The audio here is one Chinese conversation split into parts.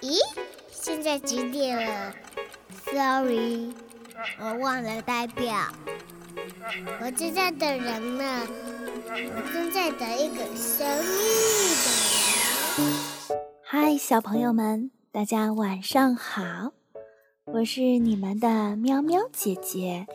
咦，现在几点了？Sorry，我忘了代表。我正在等人呢，我正在等一个神秘的人。嗨，小朋友们，大家晚上好，我是你们的喵喵姐姐。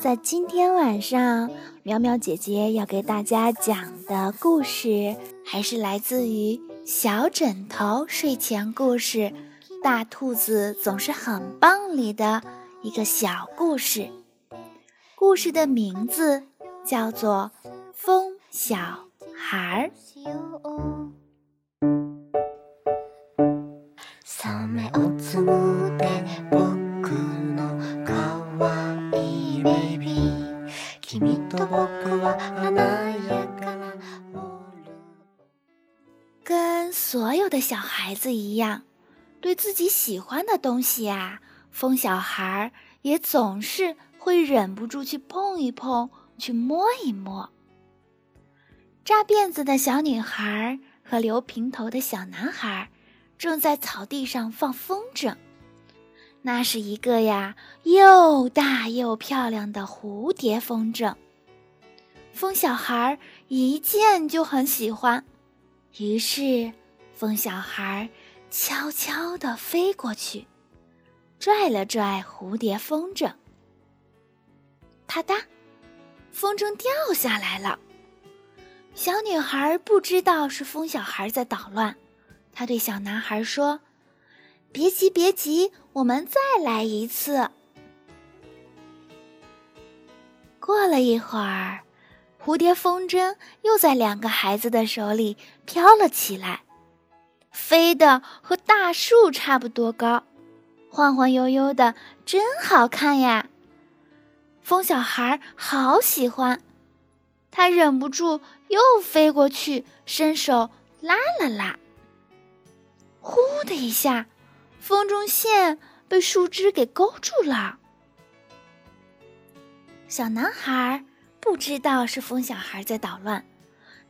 在今天晚上，喵喵姐姐要给大家讲的故事，还是来自于《小枕头睡前故事》《大兔子总是很棒》里的一个小故事。故事的名字叫做《风小孩儿》。小孩子一样，对自己喜欢的东西啊，风小孩也总是会忍不住去碰一碰，去摸一摸。扎辫子的小女孩和留平头的小男孩正在草地上放风筝，那是一个呀又大又漂亮的蝴蝶风筝。风小孩一见就很喜欢，于是风小孩悄悄地飞过去，拽了拽蝴蝶风筝。啪嗒，风筝掉下来了。小女孩不知道是风小孩在捣乱，她对小男孩说：“别急，别急，我们再来一次。”过了一会儿。蝴蝶风筝又在两个孩子的手里飘了起来，飞得和大树差不多高，晃晃悠悠的，真好看呀！风小孩好喜欢，他忍不住又飞过去，伸手拉了拉。呼的一下，风筝线被树枝给勾住了。小男孩。不知道是风小孩在捣乱，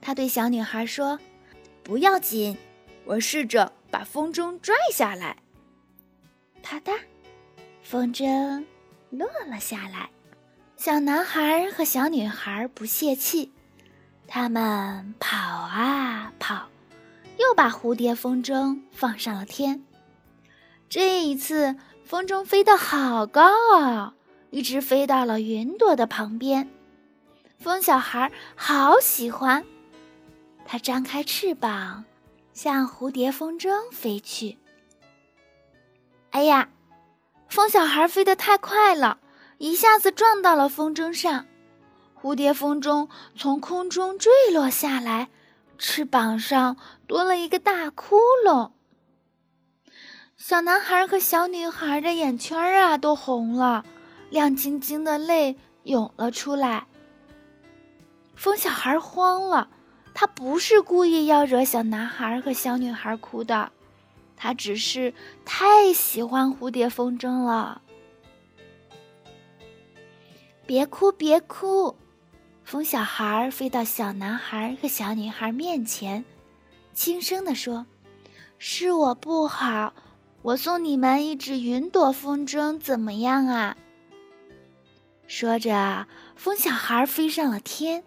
他对小女孩说：“不要紧，我试着把风筝拽下来。”啪嗒，风筝落了下来。小男孩和小女孩不泄气，他们跑啊跑，又把蝴蝶风筝放上了天。这一次，风筝飞得好高啊，一直飞到了云朵的旁边。风小孩好喜欢，它张开翅膀，向蝴蝶风筝飞去。哎呀，风小孩飞得太快了，一下子撞到了风筝上，蝴蝶风筝从空中坠落下来，翅膀上多了一个大窟窿。小男孩和小女孩的眼圈啊都红了，亮晶晶的泪涌了出来。风小孩慌了，他不是故意要惹小男孩和小女孩哭的，他只是太喜欢蝴蝶风筝了。别哭，别哭！风小孩飞到小男孩和小女孩面前，轻声地说：“是我不好，我送你们一只云朵风筝，怎么样啊？”说着，风小孩飞上了天。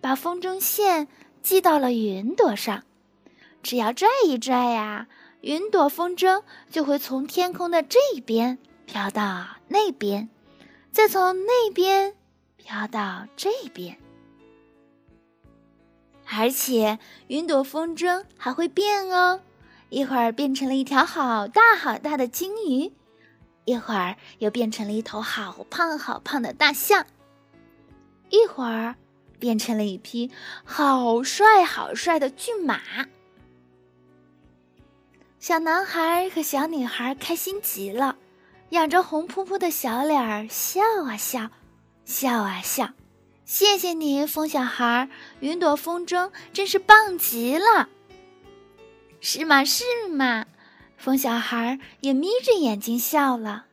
把风筝线系到了云朵上，只要拽一拽呀，云朵风筝就会从天空的这边飘到那边，再从那边飘到这边。而且云朵风筝还会变哦，一会儿变成了一条好大好大的鲸鱼，一会儿又变成了一头好胖好胖的大象，一会儿。变成了一匹好帅好帅的骏马，小男孩和小女孩开心极了，仰着红扑扑的小脸儿笑啊笑，笑啊笑。谢谢你，风小孩，云朵风筝真是棒极了。是吗？是吗？风小孩也眯着眼睛笑了。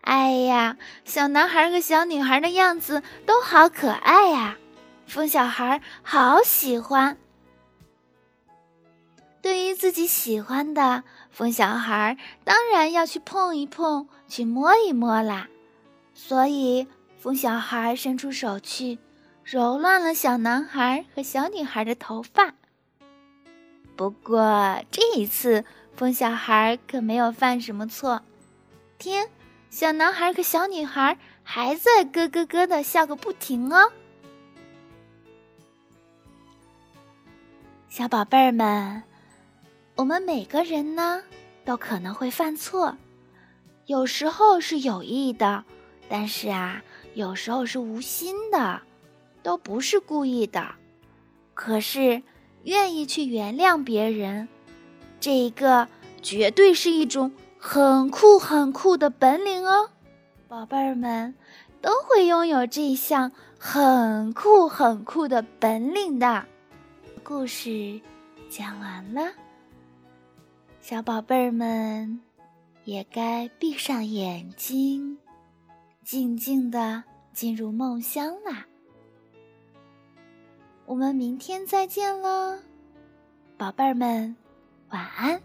哎呀，小男孩和小女孩的样子都好可爱呀，风小孩好喜欢。对于自己喜欢的风小孩，当然要去碰一碰，去摸一摸啦。所以，风小孩伸出手去，揉乱了小男孩和小女孩的头发。不过这一次，风小孩可没有犯什么错。天，小男孩和小女孩还在咯咯咯的笑个不停哦。小宝贝儿们，我们每个人呢，都可能会犯错，有时候是有意的，但是啊，有时候是无心的，都不是故意的。可是，愿意去原谅别人，这一个绝对是一种很酷很酷的本领哦。宝贝儿们都会拥有这一项很酷很酷的本领的。故事讲完了，小宝贝儿们也该闭上眼睛，静静的进入梦乡啦。我们明天再见喽，宝贝儿们，晚安。